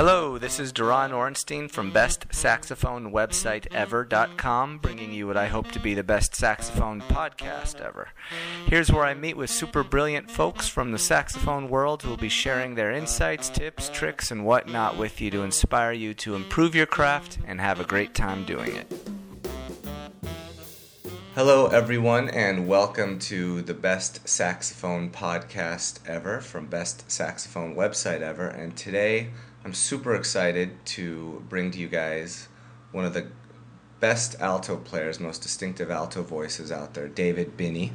Hello, this is Doron Orenstein from BestSaxophoneWebsiteEver.com, bringing you what I hope to be the best saxophone podcast ever. Here's where I meet with super brilliant folks from the saxophone world who will be sharing their insights, tips, tricks, and whatnot with you to inspire you to improve your craft and have a great time doing it. Hello, everyone, and welcome to the Best Saxophone Podcast Ever from Best Saxophone Website Ever. And today, I'm super excited to bring to you guys one of the best alto players, most distinctive alto voices out there, David Binney.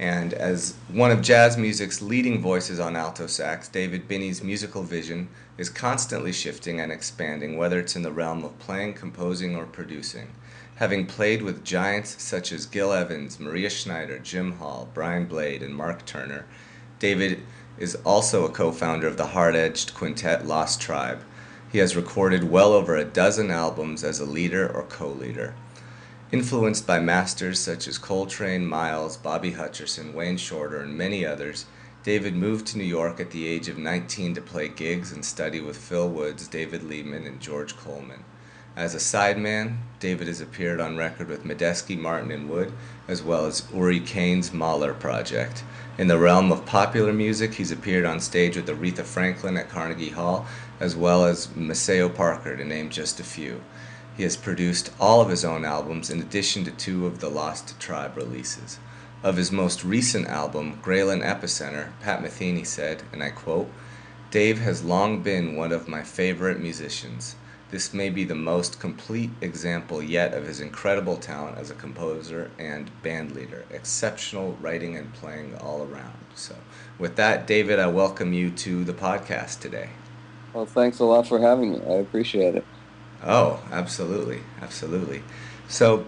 And as one of jazz music's leading voices on alto sax, David Binney's musical vision is constantly shifting and expanding, whether it's in the realm of playing, composing, or producing. Having played with giants such as Gil Evans, Maria Schneider, Jim Hall, Brian Blade, and Mark Turner, David is also a co founder of the hard edged quintet Lost Tribe. He has recorded well over a dozen albums as a leader or co leader. Influenced by masters such as Coltrane, Miles, Bobby Hutcherson, Wayne Shorter, and many others, David moved to New York at the age of 19 to play gigs and study with Phil Woods, David Liebman, and George Coleman. As a sideman, David has appeared on record with Medeski, Martin, and Wood, as well as Uri Caine's Mahler project. In the realm of popular music, he's appeared on stage with Aretha Franklin at Carnegie Hall, as well as Maceo Parker, to name just a few. He has produced all of his own albums in addition to two of the Lost Tribe releases. Of his most recent album, Graylen Epicenter, Pat Metheny said, and I quote, Dave has long been one of my favorite musicians. This may be the most complete example yet of his incredible talent as a composer and band leader. Exceptional writing and playing all around. So, with that, David, I welcome you to the podcast today. Well, thanks a lot for having me. I appreciate it. Oh, absolutely. Absolutely. So,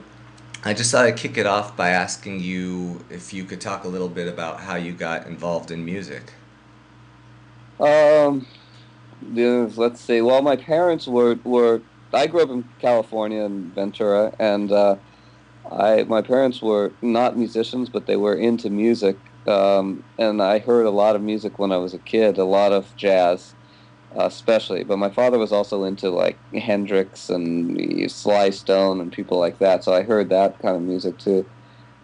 I just thought I'd kick it off by asking you if you could talk a little bit about how you got involved in music. Um, let's see. Well, my parents were were. I grew up in California in Ventura, and uh, I my parents were not musicians, but they were into music. Um, and I heard a lot of music when I was a kid, a lot of jazz, uh, especially. But my father was also into like Hendrix and Sly Stone and people like that, so I heard that kind of music too.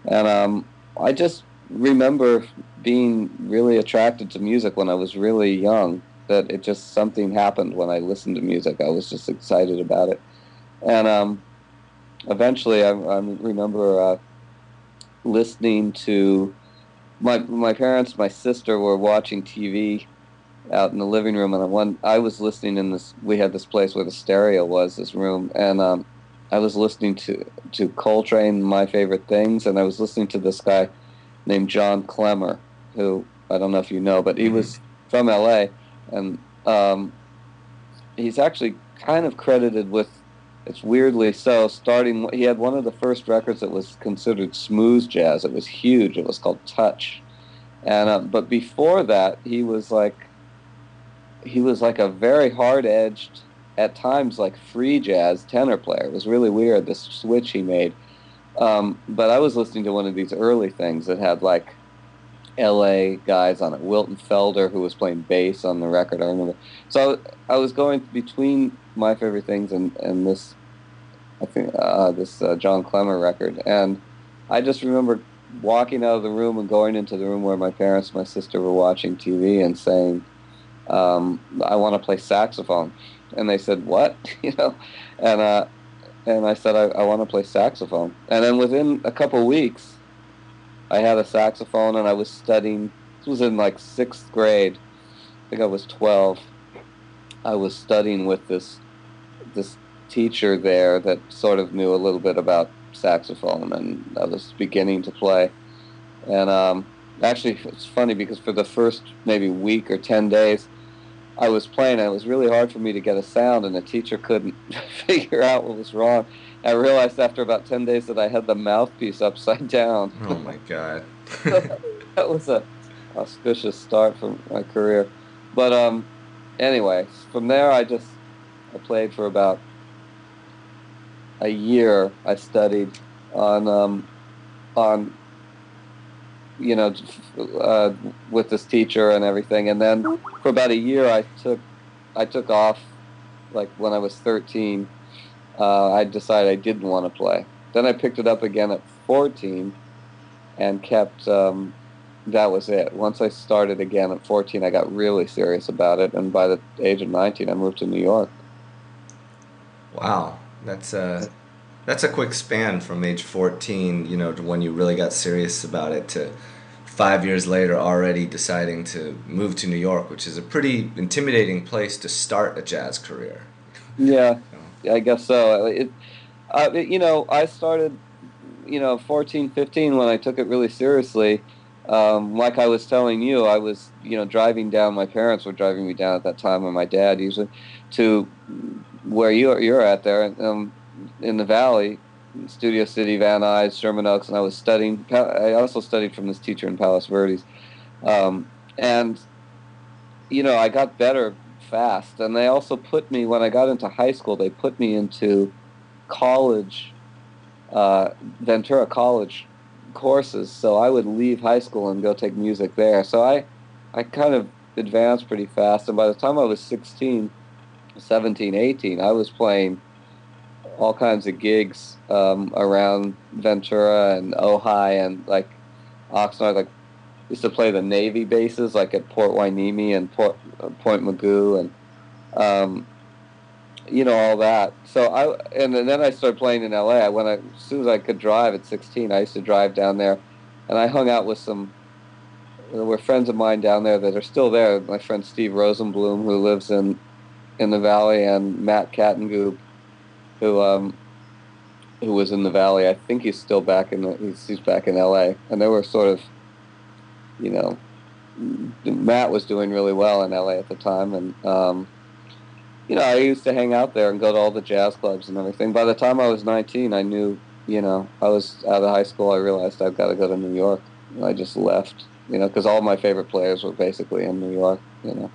And um, I just remember being really attracted to music when I was really young that it just something happened when I listened to music. I was just excited about it, and um, eventually I, I remember uh, listening to my my parents, my sister were watching TV out in the living room, and I one I was listening in this. We had this place where the stereo was, this room, and um, I was listening to to Coltrane, my favorite things, and I was listening to this guy named John Klemmer, who I don't know if you know, but he mm-hmm. was from L.A and um, he's actually kind of credited with. It's weirdly so. Starting, he had one of the first records that was considered smooth jazz. It was huge. It was called Touch, and uh, but before that, he was like, he was like a very hard-edged, at times like free jazz tenor player. It was really weird. This switch he made. Um, but I was listening to one of these early things that had like LA guys on it. Wilton Felder, who was playing bass on the record, I remember. So I was going between my favorite things and, and this, I think, uh, this uh, John Klemmer record. And I just remember walking out of the room and going into the room where my parents my sister were watching TV and saying, um, I want to play saxophone. And they said, what? you know? And, uh, and I said, I, I want to play saxophone. And then within a couple weeks, I had a saxophone and I was studying. This was in like sixth grade. I think I was 12. I was studying with this this teacher there that sort of knew a little bit about saxophone, and I was beginning to play. And um, actually, it's funny because for the first maybe week or ten days, I was playing. and It was really hard for me to get a sound, and the teacher couldn't figure out what was wrong. I realized after about 10 days that I had the mouthpiece upside down. Oh my God. that was a auspicious start for my career. But um, anyway, from there I just I played for about a year. I studied on um, on you know, uh, with this teacher and everything. And then for about a year, I took I took off. Like when I was 13, uh, I decided I didn't want to play. Then I picked it up again at 14, and kept. Um, that was it. Once I started again at 14, I got really serious about it, and by the age of 19, I moved to New York. Wow, that's a that's a quick span from age 14, you know, to when you really got serious about it to five years later already deciding to move to New York, which is a pretty intimidating place to start a jazz career. Yeah, I guess so. It, uh, it, you know, I started, you know, 14, 15 when I took it really seriously um, like I was telling you, I was, you know, driving down. My parents were driving me down at that time, and my dad usually to where you're you're at there um, in the valley, Studio City, Van Nuys, Sherman Oaks, and I was studying. I also studied from this teacher in Palos Verdes, um, and you know, I got better fast. And they also put me when I got into high school. They put me into college, uh, Ventura College courses, so I would leave high school and go take music there. So I, I kind of advanced pretty fast, and by the time I was 16, 17, 18, I was playing all kinds of gigs um, around Ventura and Ojai and like Oxnard. Like used to play the Navy bases, like at Port Hueneme and Port uh, Point Mugu, and um, you know all that. So I and then I started playing in LA. When I, as soon as I could drive at 16, I used to drive down there, and I hung out with some. There were friends of mine down there that are still there. My friend Steve Rosenblum, who lives in in the valley, and Matt Kattengoop, who um, who was in the valley. I think he's still back in the, he's, he's back in L.A. And they were sort of, you know, Matt was doing really well in L.A. at the time, and um, you know, I used to hang out there and go to all the jazz clubs and everything. By the time I was 19, I knew, you know, I was out of high school. I realized I've got to go to New York. And I just left, you know, because all my favorite players were basically in New York, you know.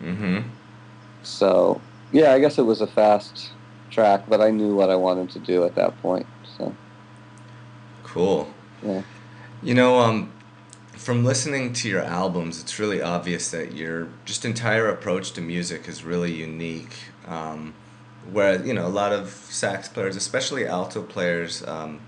Mm-hmm. So, yeah, I guess it was a fast track, but I knew what I wanted to do at that point. So. Cool. Yeah. You know, um, from listening to your albums, it's really obvious that your just entire approach to music is really unique. Um, whereas you know a lot of sax players, especially alto players, um,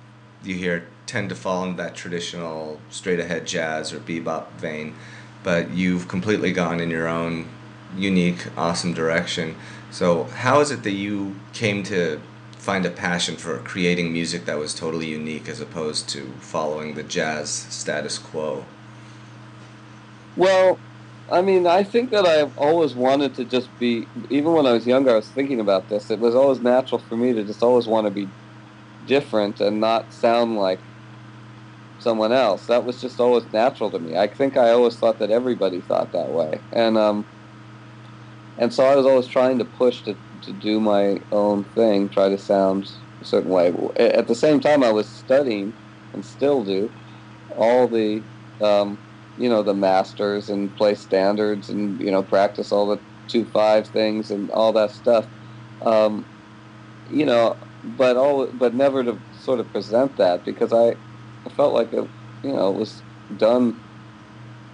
you hear tend to fall into that traditional straight ahead jazz or bebop vein, but you've completely gone in your own unique, awesome direction. So how is it that you came to find a passion for creating music that was totally unique as opposed to following the jazz status quo? Well, I mean, I think that I've always wanted to just be, even when I was younger, I was thinking about this. It was always natural for me to just always want to be different and not sound like someone else. That was just always natural to me. I think I always thought that everybody thought that way. And, um, and so I was always trying to push to, to do my own thing, try to sound a certain way. At the same time, I was studying, and still do, all the um, you know the masters and play standards and you know practice all the two five things and all that stuff. Um, you know but all but never to sort of present that because i i felt like it you know it was done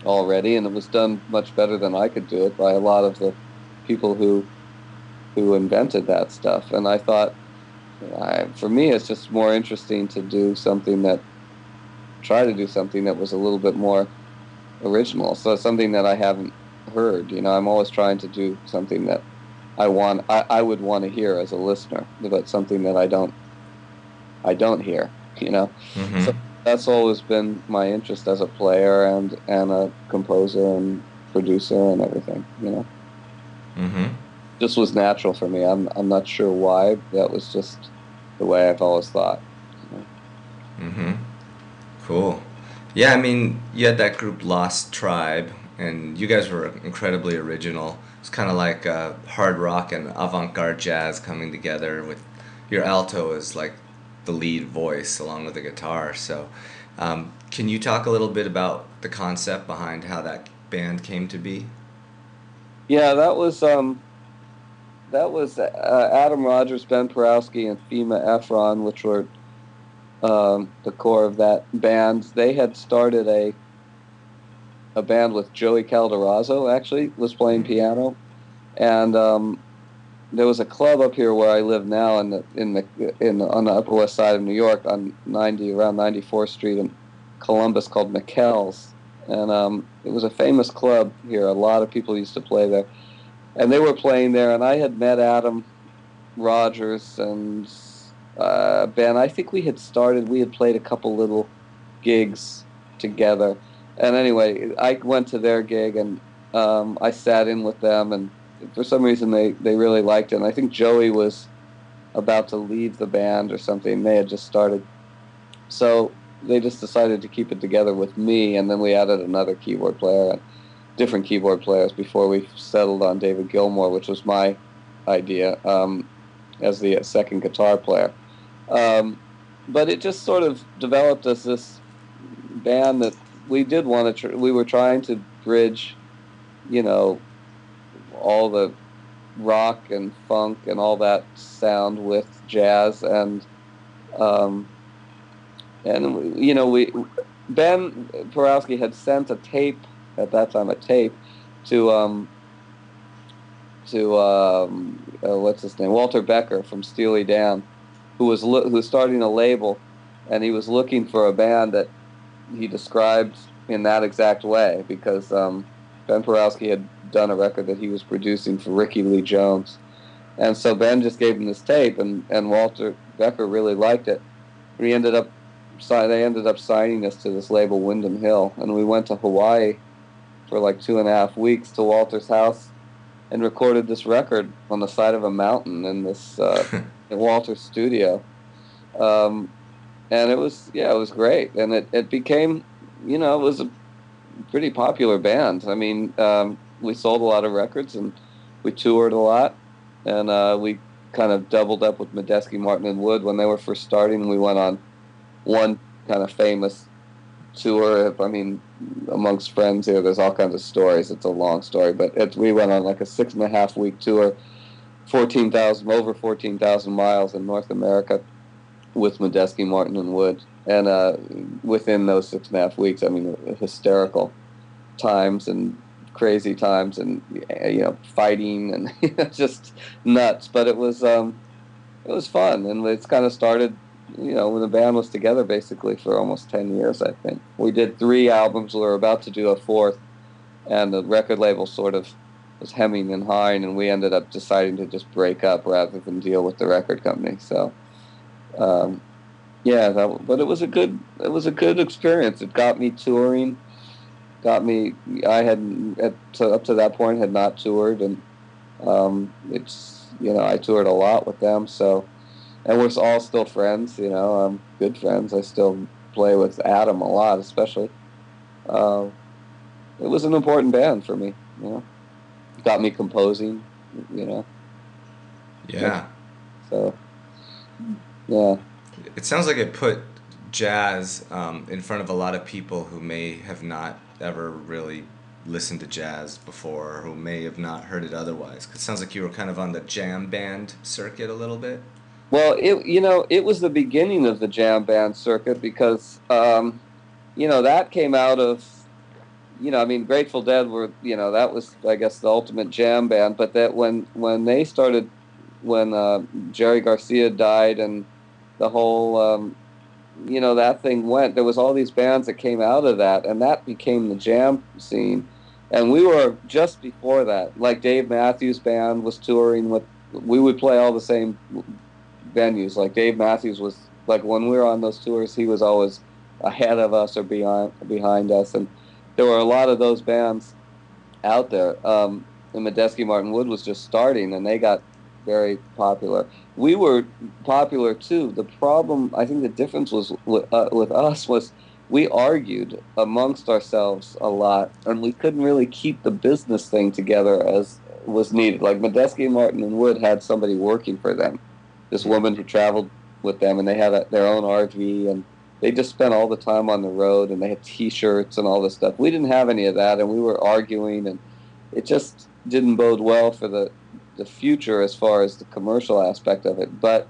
already and it was done much better than i could do it by a lot of the people who who invented that stuff. And i thought I, for me it's just more interesting to do something that try to do something that was a little bit more original. So something that I haven't heard. You know, I'm always trying to do something that I want. I, I would want to hear as a listener, but something that I don't. I don't hear. You know, mm-hmm. so that's always been my interest as a player and and a composer and producer and everything. You know. Mm-hmm. Just was natural for me. I'm I'm not sure why. That was just the way I've always thought. You know? Mm-hmm. Cool. Yeah, I mean, you had that group Lost Tribe, and you guys were incredibly original. It's kind of like uh, hard rock and avant-garde jazz coming together with your alto as like the lead voice along with the guitar. So, um, can you talk a little bit about the concept behind how that band came to be? Yeah, that was um, that was uh, Adam Rogers, Ben Perowsky, and Fima Ephron, which were um, the core of that band, they had started a a band with Joey Calderazzo. Actually, was playing piano, and um, there was a club up here where I live now in the in the in the, on the Upper West Side of New York on 90 around 94th Street in Columbus called Mikell's, and um, it was a famous club here. A lot of people used to play there, and they were playing there. And I had met Adam Rogers and uh, Ben. I think we had started. We had played a couple little gigs together, and anyway, I went to their gig and um, I sat in with them and for some reason they, they really liked it. And I think Joey was about to leave the band or something. They had just started. So they just decided to keep it together with me, and then we added another keyboard player and different keyboard players before we settled on David Gilmore, which was my idea um, as the second guitar player. Um, but it just sort of developed as this band that we did want to. Tr- we were trying to bridge, you know, all the rock and funk and all that sound with jazz and um, and you know we Ben Perowsky had sent a tape at that time a tape to um, to um, uh, what's his name Walter Becker from Steely Dan who was lo- who was starting a label and he was looking for a band that he described in that exact way because um, Ben Perowsky had done a record that he was producing for Rickie Lee Jones. And so Ben just gave him this tape, and, and Walter Becker really liked it. We ended up they ended up signing us to this label Windham Hill, and we went to Hawaii for like two and a half weeks to Walter's house and recorded this record on the side of a mountain in this uh, in Walter's studio. Um, and it was yeah, it was great, and it, it became you know it was a pretty popular band. I mean, um, we sold a lot of records and we toured a lot, and uh, we kind of doubled up with Medeski, Martin, and Wood when they were first starting. We went on one kind of famous tour. I mean, amongst friends here, there's all kinds of stories. It's a long story, but it, we went on like a six and a half week tour, fourteen thousand over fourteen thousand miles in North America with Medeski, Martin, and Wood. And uh, within those six and a half weeks, I mean, hysterical times and crazy times and you know fighting and you know, just nuts. But it was um, it was fun, and it's kind of started. You know, when the band was together basically for almost ten years, I think we did three albums. We were about to do a fourth, and the record label sort of was hemming and hawing, and we ended up deciding to just break up rather than deal with the record company. So, um, yeah, that, but it was a good it was a good experience. It got me touring got me. I had at, up to that point had not toured, and um, it's you know I toured a lot with them. So, and we're all still friends. You know, I'm good friends. I still play with Adam a lot, especially. Uh, it was an important band for me. You know, got me composing. You know. Yeah. So. Yeah. It sounds like it put jazz um, in front of a lot of people who may have not ever really listened to jazz before, or who may have not heard it otherwise? Cause it sounds like you were kind of on the jam band circuit a little bit. Well, it you know it was the beginning of the jam band circuit because um, you know that came out of you know I mean Grateful Dead were you know that was I guess the ultimate jam band, but that when when they started when uh, Jerry Garcia died and the whole um, you know that thing went there was all these bands that came out of that and that became the jam scene. And we were just before that like dave matthews band was touring with we would play all the same venues like dave matthews was like when we were on those tours he was always ahead of us or behind behind us and there were a lot of those bands out there um, and Medeski Martin Wood was just starting and they got very popular we were popular too. The problem, I think, the difference was with, uh, with us was we argued amongst ourselves a lot, and we couldn't really keep the business thing together as was needed. Like Medeski, Martin, and Wood had somebody working for them, this woman who traveled with them, and they had a, their own RV, and they just spent all the time on the road, and they had T-shirts and all this stuff. We didn't have any of that, and we were arguing, and it just didn't bode well for the the future as far as the commercial aspect of it. But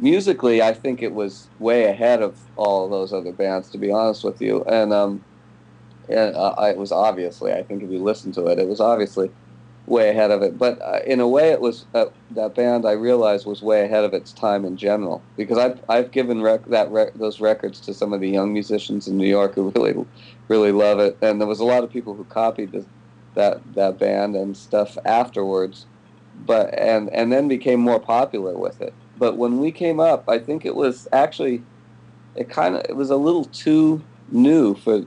musically, I think it was way ahead of all of those other bands, to be honest with you. And um, and uh, it was obviously. I think if you listen to it, it was obviously way ahead of it. But uh, in a way, it was uh, that band I realized was way ahead of its time in general. Because I've I've given rec- that rec- those records to some of the young musicians in New York who really really love it, and there was a lot of people who copied that that band and stuff afterwards, but and and then became more popular with it. But when we came up, I think it was actually it kind of it was a little too new for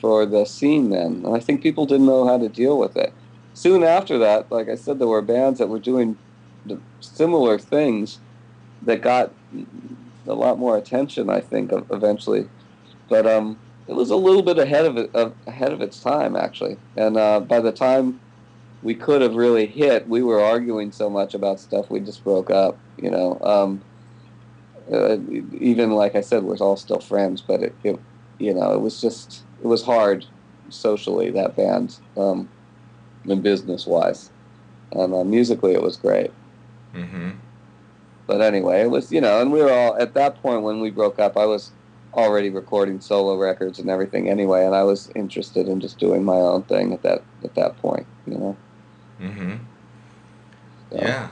for the scene then, and I think people didn't know how to deal with it soon after that, like I said, there were bands that were doing similar things that got a lot more attention. I think eventually, but um, it was a little bit ahead of it, of, ahead of its time actually. And uh, by the time we could have really hit, we were arguing so much about stuff we just broke up. You know, um, uh, even like I said, we're all still friends, but it, it, you know, it was just it was hard socially that band. Um, and business wise. And uh, musically, it was great. Mm-hmm. But anyway, it was you know, and we were all at that point when we broke up. I was already recording solo records and everything anyway, and I was interested in just doing my own thing at that at that point. You know. Mm-hmm. So. Yeah.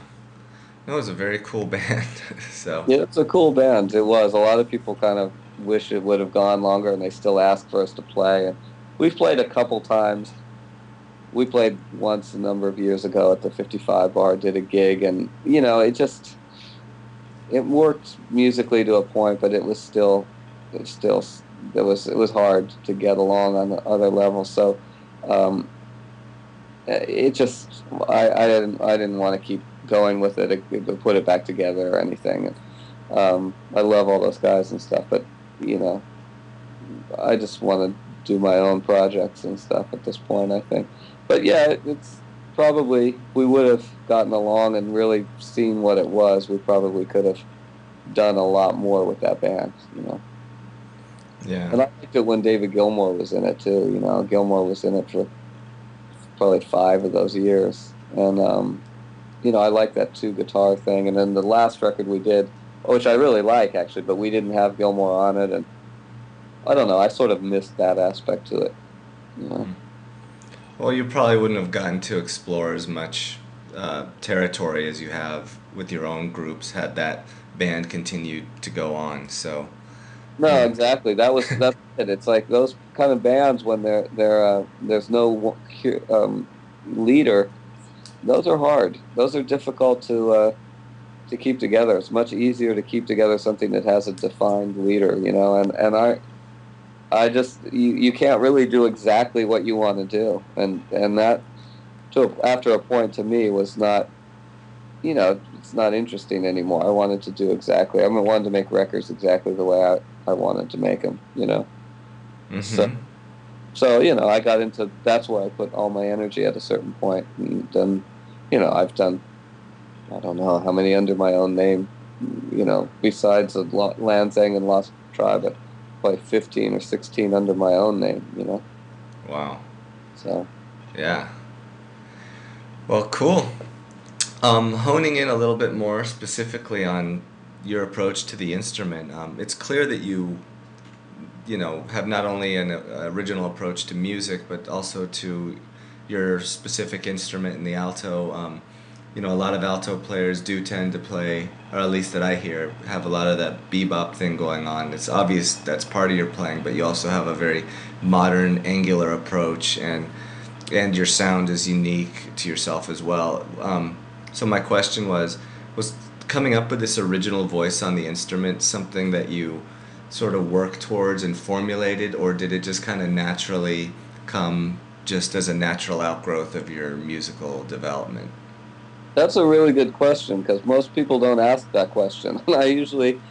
It was a very cool band. so. Yeah, it's a cool band. It was. A lot of people kind of wish it would have gone longer, and they still ask for us to play. And we've played a couple times we played once a number of years ago at the 55 bar, did a gig, and you know, it just it worked musically to a point, but it was still it still it was it was hard to get along on the other levels. So um, it just I, I didn't I didn't want to keep going with it, it, put it back together or anything. And, um, I love all those guys and stuff, but you know, I just want to do my own projects and stuff at this point. I think but yeah, it's probably we would have gotten along and really seen what it was. We probably could have done a lot more with that band, you know. Yeah. And I liked it when David Gilmore was in it too. You know, Gilmore was in it for probably five of those years, and um, you know, I like that two guitar thing. And then the last record we did, which I really like actually, but we didn't have Gilmore on it, and I don't know. I sort of missed that aspect to it. You know? mm well, you probably wouldn't have gotten to explore as much uh, territory as you have with your own groups had that band continued to go on. So. No, exactly. That was that's it. It's like those kind of bands when they're they're uh, there's no um, leader. Those are hard. Those are difficult to uh, to keep together. It's much easier to keep together something that has a defined leader, you know. And and I I just you, you can't really do exactly what you want to do, and and that to after a point to me was not, you know, it's not interesting anymore. I wanted to do exactly. I wanted to make records exactly the way I, I wanted to make them. You know, mm-hmm. so so you know I got into that's where I put all my energy at a certain point, and then you know I've done I don't know how many under my own name, you know, besides the Lan Xang and Lost Tribe probably 15 or 16 under my own name, you know. Wow. So. Yeah. Well, cool. Um, honing in a little bit more specifically on your approach to the instrument, um, it's clear that you, you know, have not only an uh, original approach to music, but also to your specific instrument in the alto. Um, you know, a lot of alto players do tend to play, or at least that I hear, have a lot of that bebop thing going on. It's obvious that's part of your playing, but you also have a very modern, angular approach, and and your sound is unique to yourself as well. Um, so my question was, was coming up with this original voice on the instrument something that you sort of worked towards and formulated, or did it just kind of naturally come just as a natural outgrowth of your musical development? That's a really good question because most people don't ask that question. I usually,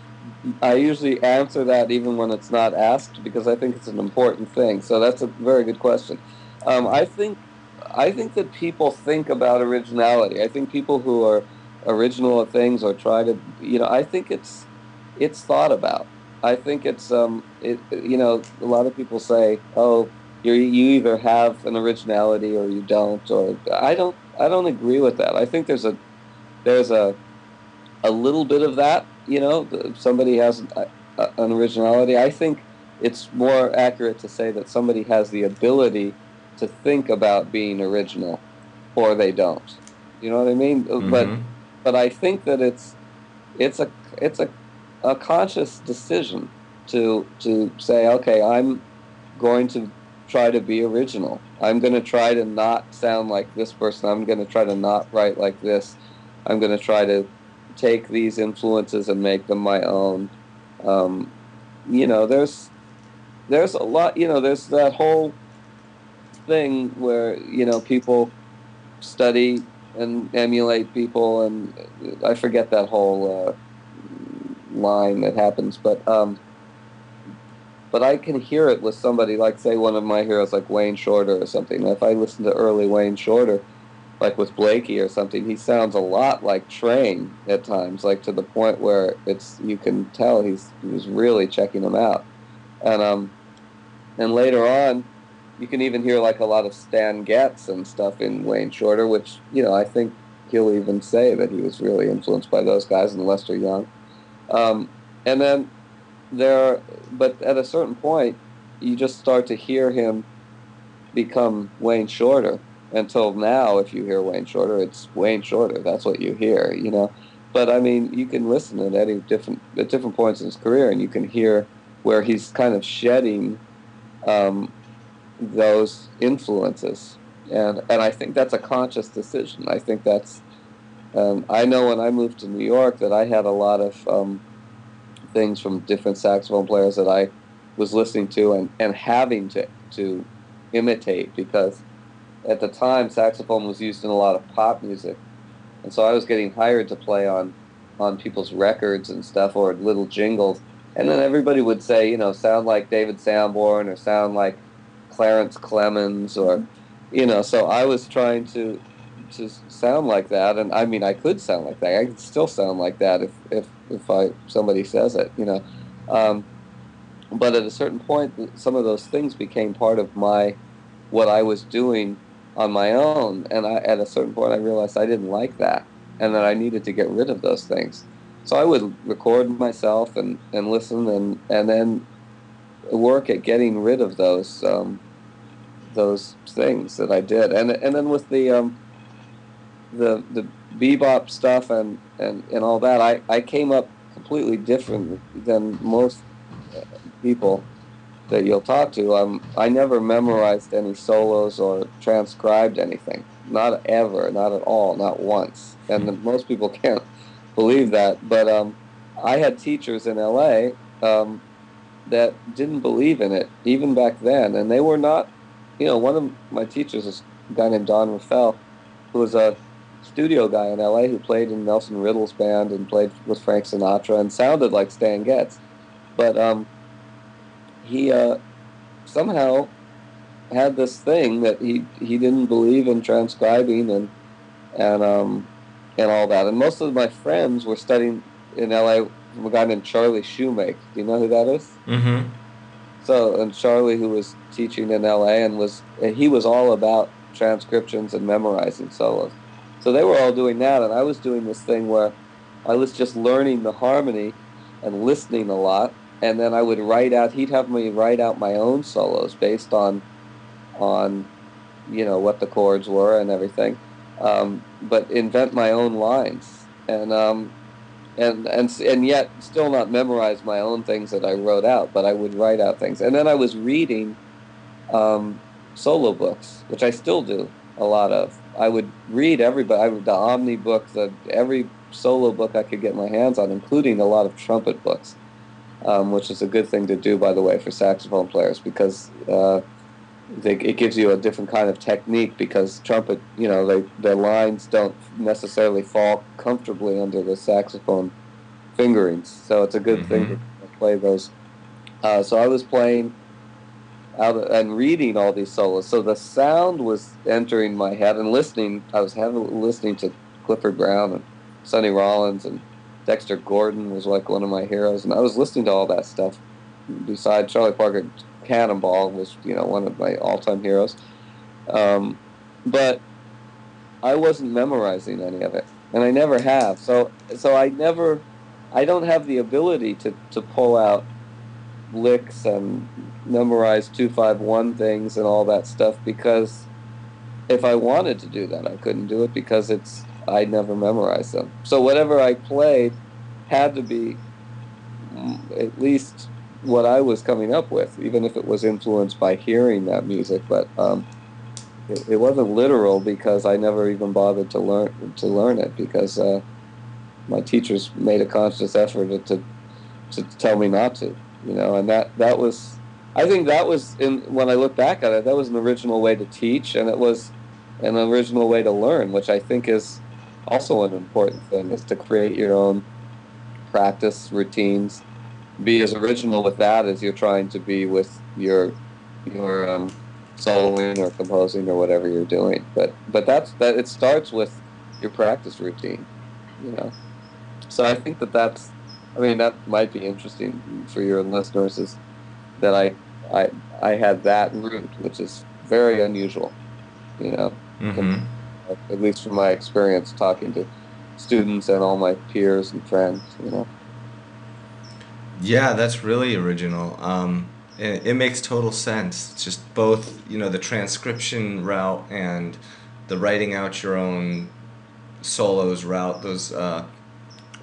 I usually answer that even when it's not asked because I think it's an important thing. So that's a very good question. Um, I think, I think that people think about originality. I think people who are original at things or try to, you know, I think it's, it's thought about. I think it's, um, it, you know, a lot of people say, oh, you you either have an originality or you don't, or I don't I don't agree with that. I think there's a there's a a little bit of that. You know, somebody has a, a, uh, uh, an originality. I think it's more accurate to say that somebody has the ability to think about being original, or they don't. You know what I mean? Uh, mm-hmm. But but I think that it's it's a it's a, a conscious decision to to say, okay, I'm going to try to be original. I'm going to try to not sound like this person. I'm going to try to not write like this. I'm going to try to take these influences and make them my own. Um, you know, there's there's a lot. You know, there's that whole thing where you know people study and emulate people, and I forget that whole uh, line that happens, but. Um, but I can hear it with somebody like, say, one of my heroes, like Wayne Shorter or something. If I listen to early Wayne Shorter, like with Blakey or something, he sounds a lot like Train at times, like to the point where it's you can tell he's he's really checking him out. And um, and later on, you can even hear like a lot of Stan Getz and stuff in Wayne Shorter, which you know I think he'll even say that he was really influenced by those guys and Lester Young. Um, and then there, but at a certain point, you just start to hear him become Wayne Shorter. Until now, if you hear Wayne Shorter, it's Wayne Shorter. That's what you hear, you know. But I mean, you can listen at any different at different points in his career, and you can hear where he's kind of shedding um, those influences, and and I think that's a conscious decision. I think that's um, I know when I moved to New York that I had a lot of um, things from different saxophone players that I was listening to and, and having to, to imitate because at the time saxophone was used in a lot of pop music. And so I was getting hired to play on, on people's records and stuff or little jingles. And then everybody would say, you know, sound like David Sanborn or sound like Clarence Clemons or, you know, so I was trying to to sound like that, and I mean, I could sound like that. I could still sound like that if if if I somebody says it, you know. Um, but at a certain point, some of those things became part of my what I was doing on my own, and I, at a certain point, I realized I didn't like that, and that I needed to get rid of those things. So I would record myself and, and listen, and and then work at getting rid of those um, those things that I did, and and then with the um, the the bebop stuff and, and, and all that, I, I came up completely different than most people that you'll talk to. Um, I never memorized any solos or transcribed anything. Not ever, not at all, not once. And most people can't believe that. But um, I had teachers in LA um, that didn't believe in it, even back then. And they were not, you know, one of my teachers is a guy named Don Raffell, who was a studio guy in LA who played in Nelson Riddle's band and played with Frank Sinatra and sounded like Stan Getz. But um, he uh, somehow had this thing that he, he didn't believe in transcribing and and um, and all that. And most of my friends were studying in LA from a guy named Charlie Shoemake. Do you know who that is? Mm-hmm. So and Charlie, who was teaching in LA and was he was all about transcriptions and memorizing solos. So they were all doing that, and I was doing this thing where I was just learning the harmony and listening a lot, and then I would write out. He'd have me write out my own solos based on, on, you know, what the chords were and everything, um, but invent my own lines, and um, and and and yet still not memorize my own things that I wrote out, but I would write out things, and then I was reading um, solo books, which I still do a lot of. I would read everybody. I would, the Omnibook, the every solo book I could get my hands on, including a lot of trumpet books, um, which is a good thing to do, by the way, for saxophone players because uh, they, it gives you a different kind of technique. Because trumpet, you know, they, their lines don't necessarily fall comfortably under the saxophone fingerings, so it's a good Mm-hmm. thing to play those. Uh, so I was playing and reading all these solos. So the sound was entering my head and listening. I was having listening to Clifford Brown and Sonny Rollins and Dexter Gordon was like one of my heroes, and I was listening to all that stuff. Besides Charlie Parker, Cannonball was you know one of my all-time heroes, um, but I wasn't memorizing any of it, and I never have. So so I never, I don't have the ability to to pull out licks and memorize 251 things and all that stuff because if I wanted to do that, I couldn't do it because it's I never memorized them. So whatever I played had to be at least what I was coming up with, even if it was influenced by hearing that music. But um, it, it, wasn't literal because I never even bothered to learn to learn it because uh, my teachers made a conscious effort to to tell me not to, you know, and that that was. I think that was in when I look back at it, that was an original way to teach, and it was an original way to learn, which I think is also an important thing, is to create your own practice routines. Be as original with that as you're trying to be with your your um, soloing or composing or whatever you're doing. But but that's that. It starts with your practice routine, you know. So I think that that's. I mean, that might be interesting for your listeners. Is that I I I had that route, which is very unusual, you know. Mm-hmm. At least from my experience talking to students and all my peers and friends, you know. Yeah, that's really original. Um, it, it, makes total sense. It's just both, you know, the transcription route and the writing out your own solos route. Those uh,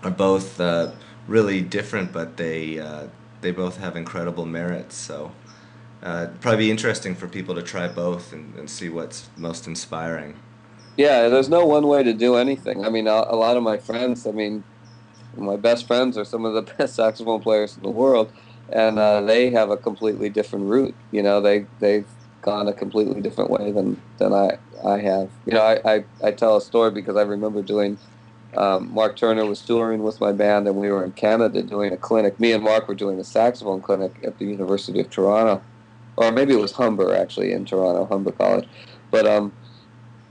are both uh, really different, but they uh, they both have incredible merits. So uh, it'd probably be interesting for people to try both and, and see what's most inspiring. Yeah, there's no one way to do anything. I mean, a, a lot of my friends, I mean, my best friends are some of the best saxophone players in the world, and uh, they have a completely different route. You know, they they've gone a completely different way than than I I have. You know, I I, I tell a story because I remember doing. Um, Mark Turner was touring with my band, and we were in Canada doing a clinic. Me and Mark were doing a saxophone clinic at the University of Toronto, or maybe it was Humber actually in Toronto, Humber College. But um,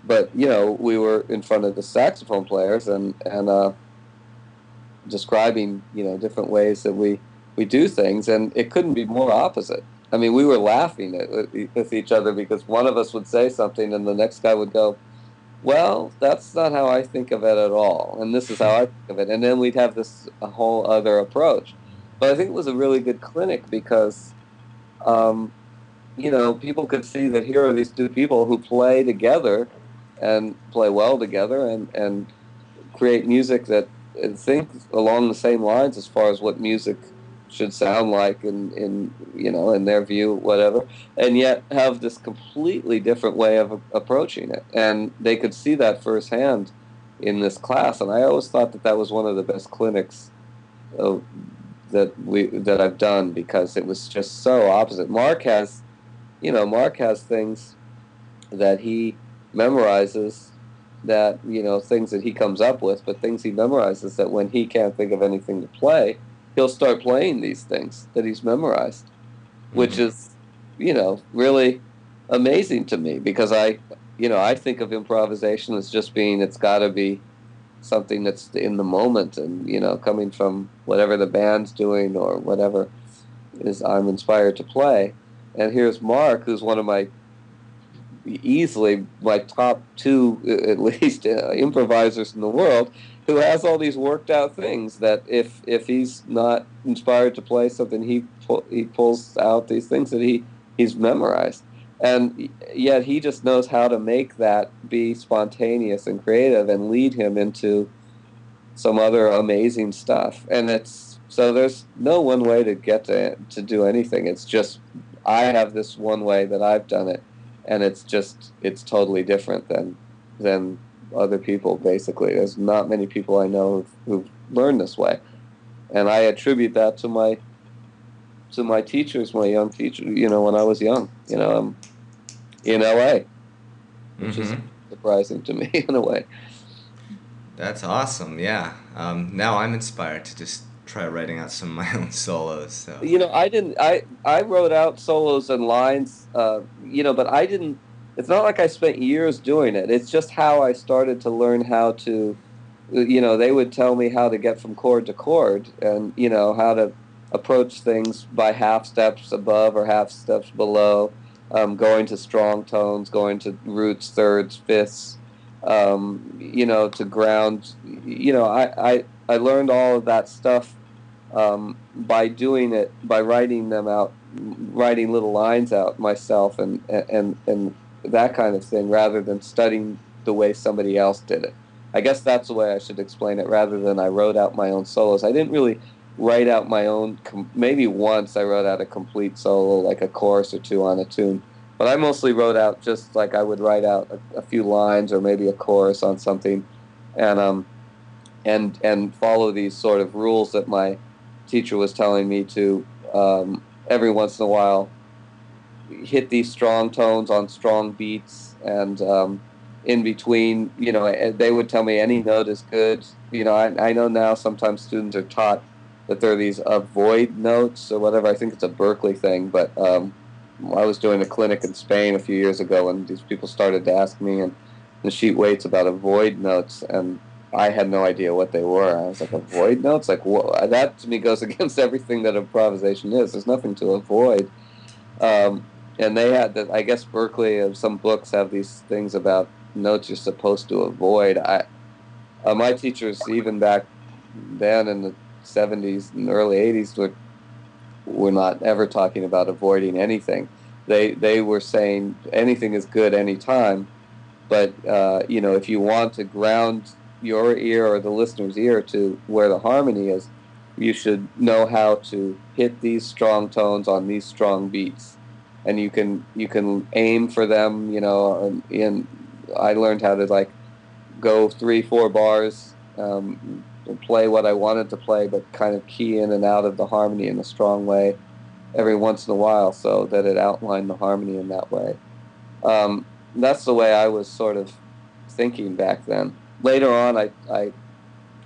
but you know, we were in front of the saxophone players and and uh, describing you know different ways that we we do things, and it couldn't be more opposite. I mean, we were laughing at, with each other because one of us would say something, and the next guy would go, "Well, that's not how I think of it at all," and this is how I think of it, and then we'd have this whole other approach. But I think it was a really good clinic because. Um, you know, people could see that here are these two people who play together and play well together and, and create music that think along the same lines as far as what music should sound like in, in you know in their view whatever and yet have this completely different way of approaching it. And they could see that firsthand in this class and i always thought that that was one of the best clinics that we that i've done because it was just so opposite. Mark has you know mark has things that he memorizes that you know things that he comes up with, but things he memorizes that when he can't think of anything to play, he'll start playing these things that he's memorized, mm-hmm. which is you know really amazing to me because I you know I think of improvisation as just being it's got to be something that's in the moment and you know coming from whatever the band's doing or whatever is I'm inspired to play. And here's Mark, who's one of my easily my top two, at least, uh, improvisers in the world, who has all these worked out things that if if he's not inspired to play something, he pull, he pulls out these things that he he's memorized, and yet he just knows how to make that be spontaneous and creative and lead him into some other amazing stuff. And it's so there's no one way to get to to do anything. It's just I have this one way that I've done it and it's just it's totally different than than other people. Basically, there's not many people I know who've, who've learned this way, and I attribute that to my to my teachers, my young teachers, You know, when I was young, you know, I'm in L.A., which mm-hmm. is surprising to me in a way. That's awesome. Yeah. Um, now I'm inspired to just try writing out some of my own solos. So you know, I didn't. I I wrote out solos and lines. Uh, you know, but I didn't. It's not like I spent years doing it. It's just how I started to learn how to. You know, they would tell me how to get from chord to chord, and you know how to approach things by half steps above or half steps below, um, going to strong tones, going to roots, thirds, fifths. Um, you know, to ground. You know, I, I I learned all of that stuff um, by doing it, by writing them out, writing little lines out myself, and and and that kind of thing, rather than studying the way somebody else did it. I guess that's the way I should explain it, rather than I wrote out my own solos. I didn't really write out my own. Maybe once I wrote out a complete solo, like a chorus or two on a tune. But I mostly wrote out just like I would write out a, a few lines or maybe a chorus on something, and um, and and follow these sort of rules that my teacher was telling me to um, every once in a while hit these strong tones on strong beats and um, in between you know eh, they would tell me any note is good you know I, I know now sometimes students are taught that there are these avoid notes or whatever i think it's a berklee thing but um, i was doing a clinic in spain a few years ago and these people started to ask me and Nasheet Waits about avoid notes and I had no idea what they were. I was like, avoid notes? Like, what? that to me goes against everything that improvisation is. There's nothing to avoid. Um, and they had that. I guess Berklee some books have these things about notes you're supposed to avoid. I, uh, my teachers, even back then in the 70s and early 80s, were were not ever talking about avoiding anything. They they were saying anything is good anytime, but uh, you know if you want to ground your ear or the listener's ear to where the harmony is, you should know how to hit these strong tones on these strong beats, and you can you can aim for them. You know, and, I learned how to like go three four bars. Um, play what I wanted to play, but kind of key in and out of the harmony in a strong way every once in a while, so that it outlined the harmony in that way. Um, that's the way I was sort of thinking back then later on, I, I,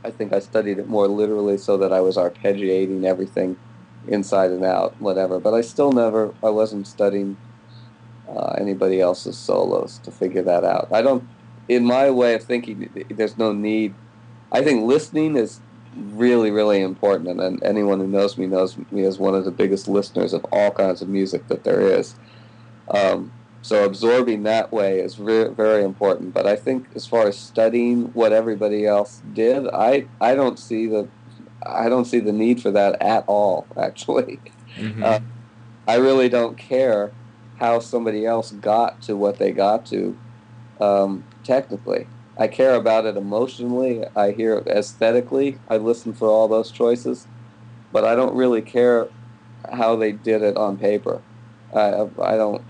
I think I studied it more literally so that I was arpeggiating everything inside and out, whatever. But I still never, I wasn't studying uh, anybody else's solos to figure that out. I don't, in my way of thinking, there's no need. I think listening is really, really important, and anyone who knows me knows me as one of the biggest listeners of all kinds of music that there is. Um, so absorbing that way is very, very important. But I think as far as studying what everybody else did, I, I don't see the I don't see the need for that at all. Actually, mm-hmm. uh, I really don't care how somebody else got to what they got to um, technically. I care about it emotionally. I hear it aesthetically. I listen for all those choices, but I don't really care how they did it on paper. I, I don't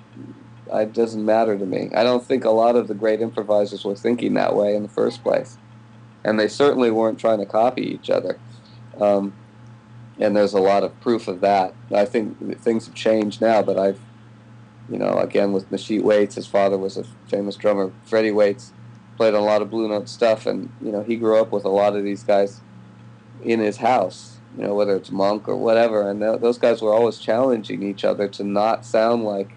it doesn't matter to me. I don't think a lot of the great improvisers were thinking that way in the first place, and they certainly weren't trying to copy each other. Um, and there's a lot of proof of that. I think things have changed now, but I've, you know, again with Nasheet Waits, his father was a famous drummer. Freddie Waits played a lot of Blue Note stuff, and you know he grew up with a lot of these guys in his house. You know, whether it's Monk or whatever, and th- those guys were always challenging each other to not sound like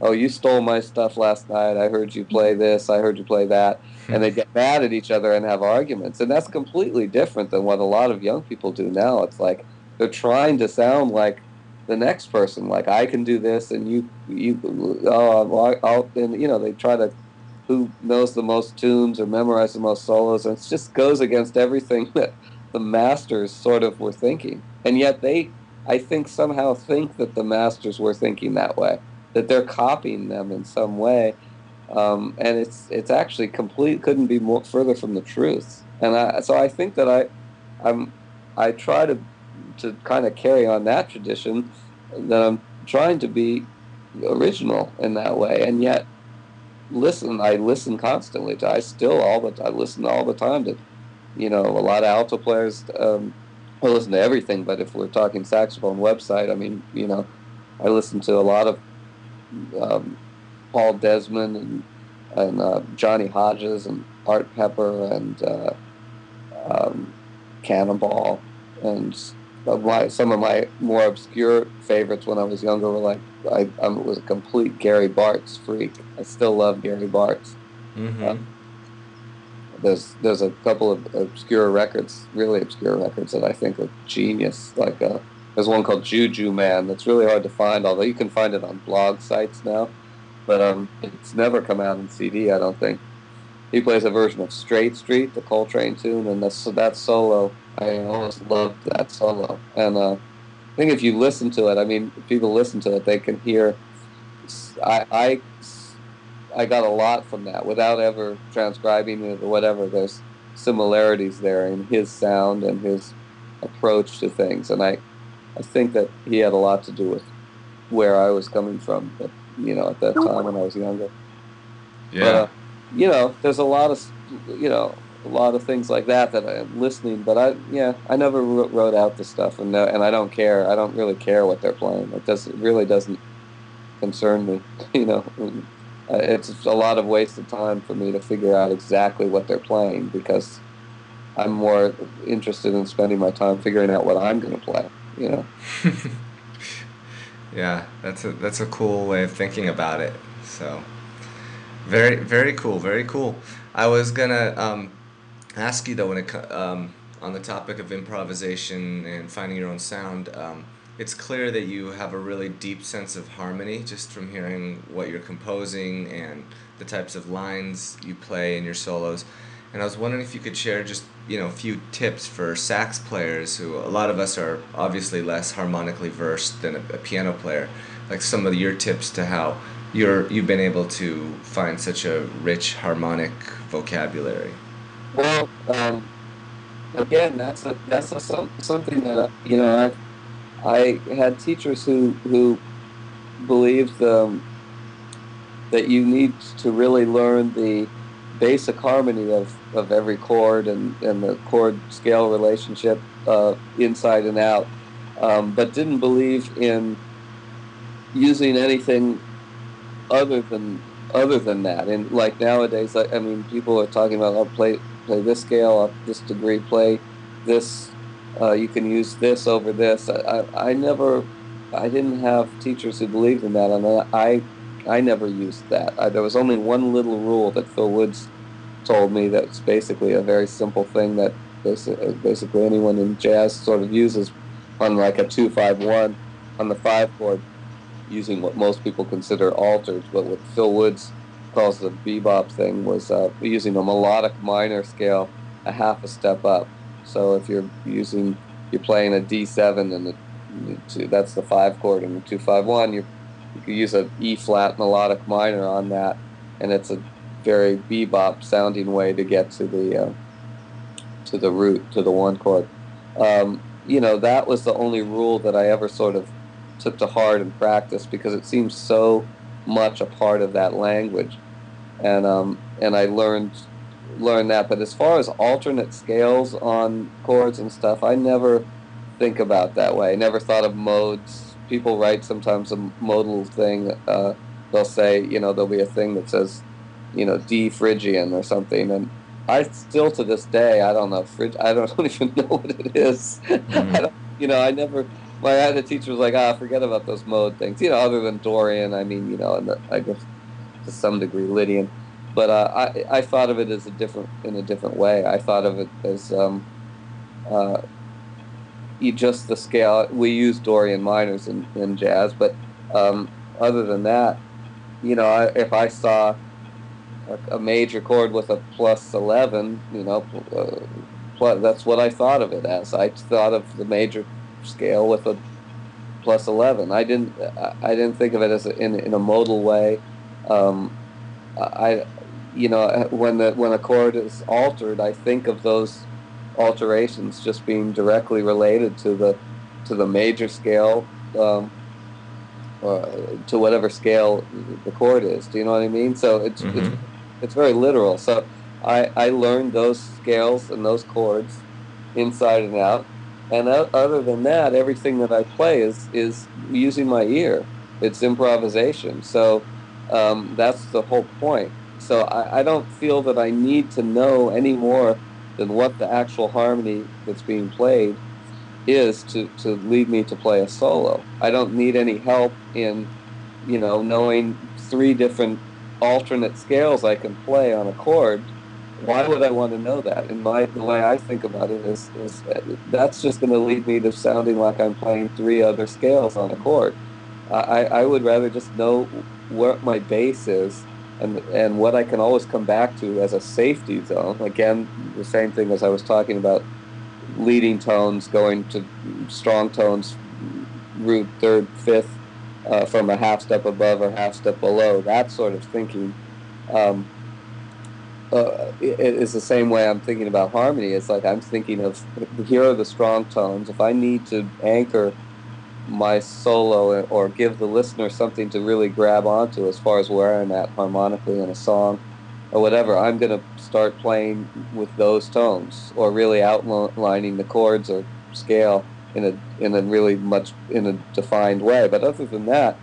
oh, you stole my stuff last night. I heard you play this. I heard you play that. And they get mad at each other and have arguments. And that's completely different than what a lot of young people do now. It's like they're trying to sound like the next person. Like I can do this, and you, you, oh, I'll, and you know they try to who knows the most tunes or memorize the most solos, and it just goes against everything that the masters sort of were thinking. And yet they, I think, somehow think that the masters were thinking that way that they're copying them in some way. Um, and it's it's actually complete couldn't be more further from the truth. And I, so I think that I I'm I try to to kind of carry on that tradition that I'm trying to be original in that way, and yet listen. I listen constantly to. I still all the I listen all the time to, you know, a lot of alto players. Um, I listen to everything, but if we're talking saxophone website, I mean, you know, I listen to a lot of um, Paul Desmond and and uh, Johnny Hodges and Art Pepper and uh, um, Cannonball and my, some of my more obscure favorites when I was younger were like I, I was a complete Gary Bartz freak. I still love Gary Bartz. Mm-hmm. Uh, there's there's a couple of obscure records, really obscure records that I think are genius. Like uh, there's one called Juju Man that's really hard to find, although you can find it on blog sites now. But um, it's never come out in CD, I don't think. He plays a version of Straight Street, the Coltrane tune, and that's, that solo I always loved that solo, and uh, I think if you listen to it, I mean, people listen to it, they can hear. I, I I got a lot from that without ever transcribing it or whatever. There's similarities there in his sound and his approach to things, and I I think that he had a lot to do with where I was coming from. But you know, at that time when I was younger. Yeah. But, uh, you know, there's a lot of you know a lot of things like that that I'm listening, but I yeah I never wrote out the stuff and no, and I don't care. I don't really care what they're playing. It does it really doesn't concern me. You know, uh, it's a lot of wasted time for me to figure out exactly what they're playing because I'm more interested in spending my time figuring out what I'm going to play. You know. yeah, that's a that's a cool way of thinking about it. So. Very, very cool. Very cool. I was gonna um, ask you though, when it um, on the topic of improvisation and finding your own sound, um, it's clear that you have a really deep sense of harmony just from hearing what you're composing and the types of lines you play in your solos. And I was wondering if you could share just you know a few tips for sax players who a lot of us are obviously less harmonically versed than a, a piano player. Like some of your tips to how you're you've been able to find such a rich harmonic vocabulary. Well, um, again, that's a that's a, something that you know I I had teachers who who believed um, that you need to really learn the basic harmony of, of every chord and, and the chord scale relationship uh, inside and out, um, but didn't believe in using anything other than other than that. And like nowadays, I, I mean, people are talking about I'll oh, play play this scale, up this degree, play this. Uh, you can use this over this. I, I, I, never, I didn't have teachers who believed in that, and I, I never used that. I, there was only one little rule that Phil Woods told me that's basically a very simple thing that basically anyone in jazz sort of uses on like a two five one on the five chord using what most people consider altered, but what Phil Woods calls the bebop thing was uh, using a melodic minor scale a half a step up. So if you're using, you're playing a D7 and the, two, that's the five chord and the two five one, you you use a E flat melodic minor on that, and it's a very bebop sounding way to get to the uh, to the root to the one chord. Um, you know that was the only rule that I ever sort of took to heart and practice because it seems so much a part of that language, and um, and I learned learned that. But as far as alternate scales on chords and stuff, I never think about that way. I never thought of modes. People write sometimes a modal thing. Uh, they'll say, you know, there'll be a thing that says, you know, D Phrygian or something, and I still to this day I don't know. I don't, even know what it is. Mm-hmm. you know, I never my other teacher was like, ah, forget about those mode things. You know, other than Dorian, I mean, you know, and the, I guess to some degree Lydian, but uh, I I thought of it as a different in a different way. I thought of it as um, uh, you just the scale. We use Dorian minors in, in jazz, but um, other than that, you know, I, if I saw a, a, major chord with a plus eleven, you know, uh, plus, that's what I thought of it as. I thought of the major scale with a plus 11. I didn't I didn't think of it as a, in in a modal way. Um, I you know when the when a chord is altered, I think of those alterations just being directly related to the to the major scale um, or to whatever scale the chord is. Do you know what I mean? So it's mm-hmm. it's, it's very literal. So I I learned those scales and those chords inside and out and other than that, everything that I play is is using my ear. It's improvisation. So um, that's the whole point. So I, I don't feel that I need to know any more than what the actual harmony that's being played is to, to lead me to play a solo. I don't need any help in, you know, knowing three different alternate scales I can play on a chord why would I want to know that? And my the way I think about it is, is that's just going to lead me to sounding like I'm playing three other scales on a chord. I, I would rather just know what my bass is and and what I can always come back to as a safety zone. Again, the same thing as I was talking about leading tones going to strong tones, root third, fifth, uh, from a half step above or half step below. That sort of thinking um, uh, is the same way I'm thinking about harmony. It's like I'm thinking of here are the strong tones. If I need to anchor my solo or give the listener something to really grab onto as far as where I'm at harmonically in a song or whatever, I'm going to start playing with those tones or really outlining the chords or scale in a in a really much in a defined way. But other than that,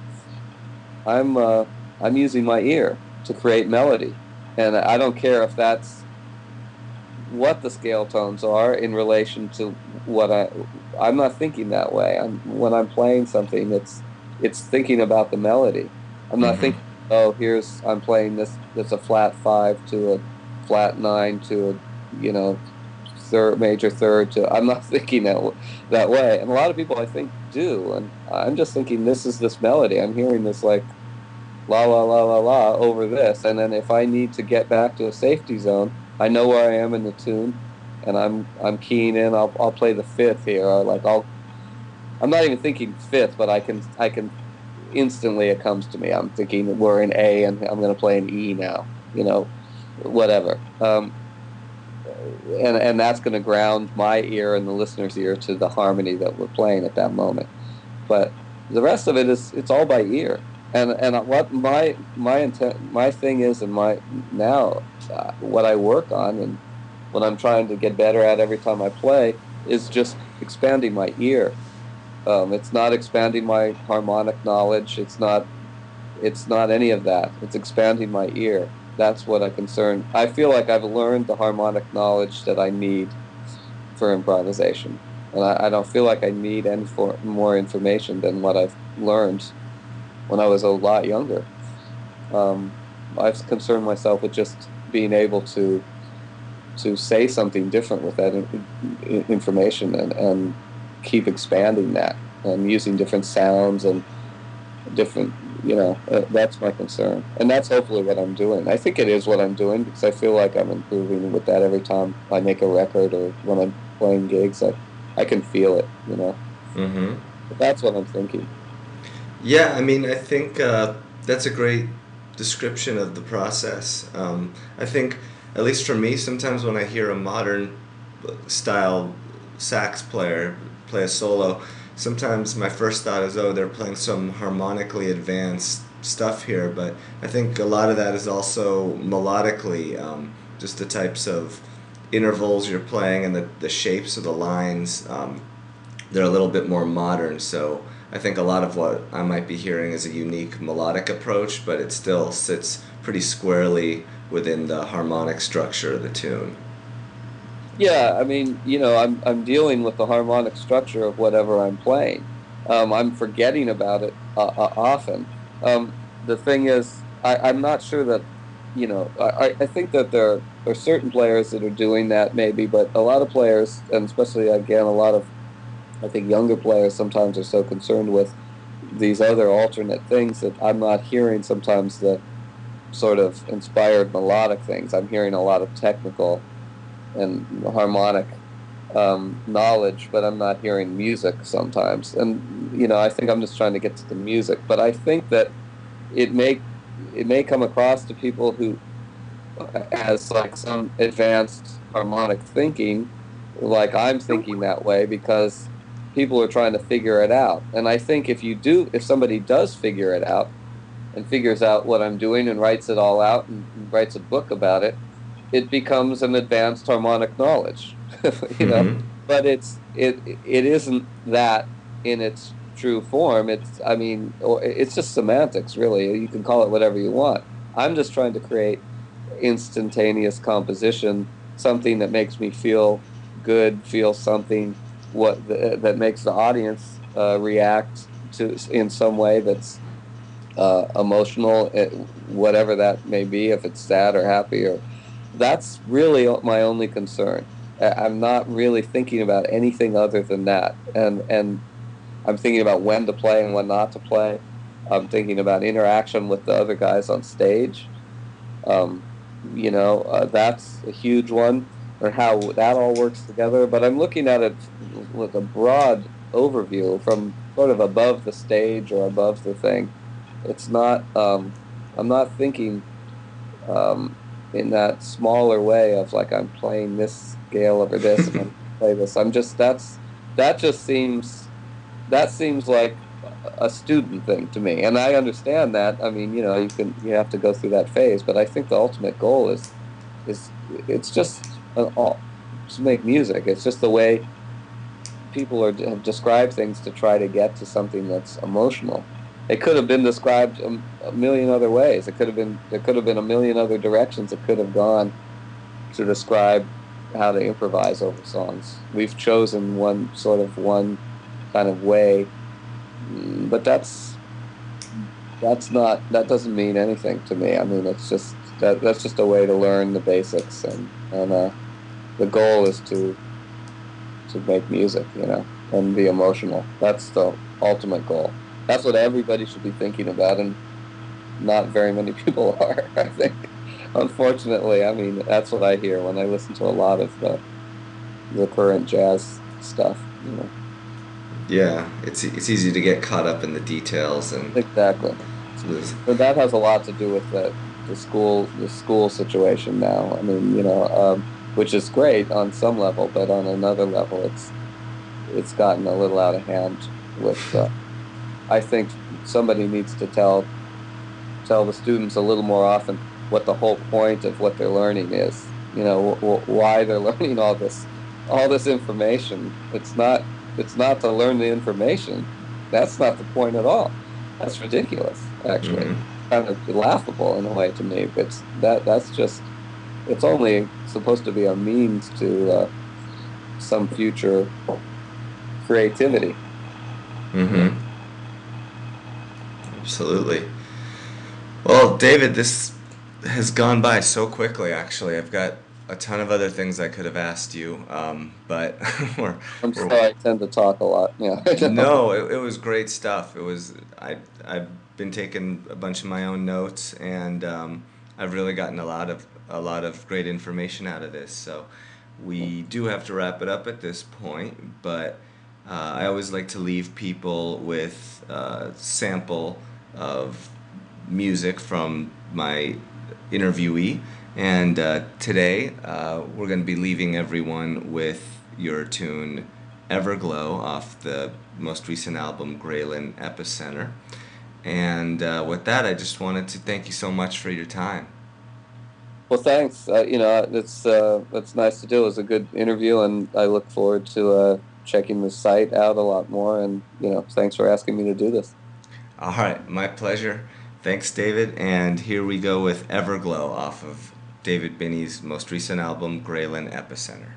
I'm uh, I'm using my ear to create melody, and I don't care if that's what the scale tones are in relation to what I I'm not thinking that way. I'm when I'm playing something, it's it's thinking about the melody. I'm not mm-hmm. thinking, oh, here's I'm playing this. That's a flat five to a flat nine to a you know third major third to. I'm not thinking that that way, and a lot of people I think do. And I'm just thinking this is this melody. I'm hearing this like la la la la la over this, and then if I need to get back to a safety zone, I know where I am in the tune, and I'm I'm keying in. I'll I'll play the fifth here, or like I'll. I'm not even thinking fifth, but I can I can instantly it comes to me. I'm thinking we're in A, and I'm going to play an E now. You know, whatever. Um, and and that's going to ground my ear and the listener's ear to the harmony that we're playing at that moment. But the rest of it is it's all by ear. And and what my my intent my thing is and my now uh, what I work on and what I'm trying to get better at every time I play is just expanding my ear. Um, it's not expanding my harmonic knowledge. It's not it's not any of that. It's expanding my ear that's what I concern. I feel like I've learned the harmonic knowledge that I need for improvisation, and I, I don't feel like I need any for, more information than what I've learned when I was a lot younger. Um, I've concerned myself with just being able to to say something different with that in, information and, and keep expanding that and using different sounds and different you know, uh, that's my concern. And that's hopefully what I'm doing. I think it is what I'm doing because I feel like I'm improving with that every time I make a record or when I'm playing gigs. I, I can feel it, you know. Mm-hmm. But that's what I'm thinking. Yeah, I mean, I think uh, that's a great description of the process. Um, I think, at least for me, sometimes when I hear a modern style sax player play a solo, sometimes my first thought is, oh, they're playing some harmonically advanced stuff here, but I think a lot of that is also melodically, um, just the types of intervals you're playing and the, the shapes of the lines. Um, they're a little bit more modern, so I think a lot of what I might be hearing is a unique melodic approach, but it still sits pretty squarely within the harmonic structure of the tune. Yeah, I mean, you know, I'm I'm dealing with the harmonic structure of whatever I'm playing. Um, I'm forgetting about it uh, uh, often. Um, the thing is, I, I'm not sure that, you know, I, I think that there are certain players that are doing that maybe, but a lot of players, and especially again, a lot of, I think younger players sometimes are so concerned with these other alternate things that I'm not hearing sometimes the sort of inspired melodic things. I'm hearing a lot of technical and harmonic um, knowledge, but I'm not hearing music sometimes. And you know, I think I'm just trying to get to the music. But I think that it may it may come across to people who as like some advanced harmonic thinking, like I'm thinking that way because people are trying to figure it out. And I think if you do, if somebody does figure it out and figures out what I'm doing and writes it all out and writes a book about it, it becomes an advanced harmonic knowledge, you mm-hmm. know. But it's it it isn't that in its true form. It's I mean, it's just semantics, really. You can call it whatever you want. I'm just trying to create instantaneous composition, something that makes me feel good, feel something, what the, that makes the audience uh, react to in some way that's uh, emotional, eh, whatever that may be, if it's sad or happy or that's really my only concern. I'm not really thinking about anything other than that, and and I'm thinking about when to play and when not to play. I'm thinking about interaction with the other guys on stage. Um, you know, uh, that's a huge one. or how that all works together. But I'm looking at it with a broad overview from sort of above the stage or above the thing. It's not. Um, I'm not thinking um, in that smaller way of like I'm playing this scale over this and play this. I'm just that's that just seems that seems like a student thing to me, and I understand that. I mean, you know, you can you have to go through that phase, but I think the ultimate goal is is it's just uh, an, to make music. It's just the way people are, have described things to try to get to something that's emotional. It could have been described a, a million other ways. It could have been there could have been a million other directions it could have gone to describe how to improvise over songs. We've chosen one sort of one kind of way, mm, but that's that's not that doesn't mean anything to me. I mean, it's just that that's just a way to learn the basics, and and uh, the goal is to to make music, you know, and be emotional. That's the ultimate goal. That's what everybody should be thinking about, and not very many people are. I think, unfortunately, I mean, that's what I hear when I listen to a lot of the the current jazz stuff. You know. Yeah, it's it's easy to get caught up in the details and exactly. But that has a lot to do with the the school the school situation now. I mean, you know, um, which is great on some level, but on another level, it's it's gotten a little out of hand. With uh, I think somebody needs to tell tell the students a little more often what the whole point of what they're learning is. You know, w- why they're learning all this all this information. It's not it's not to learn the information. That's not the point at all. That's ridiculous, actually. Mm-hmm kind of laughable in a way to me. But that that's just it's only supposed to be a means to uh, some future creativity. Mm-hmm. Absolutely. Well, David, this has gone by so quickly. Actually, I've got a ton of other things I could have asked you, um, but we're, I'm sorry. I tend to talk a lot. Yeah. no, it, it was great stuff. It was I I've been taking a bunch of my own notes, and um, I've really gotten a lot of a lot of great information out of this. So we do have to wrap it up at this point, but uh, I always like to leave people with a sample of music from my interviewee. And uh, today uh, we're going to be leaving everyone with your tune Everglow off the most recent album, Graylen Epicenter. And uh, with that, I just wanted to thank you so much for your time. Well, thanks. Uh, you know, it's uh, it's nice to do. It was a good interview, and I look forward to uh, checking the site out a lot more. And you know, thanks for asking me to do this. All right, my pleasure. Thanks, David. And here we go with Everglow off of David Binney's most recent album, Graylen Epicenter.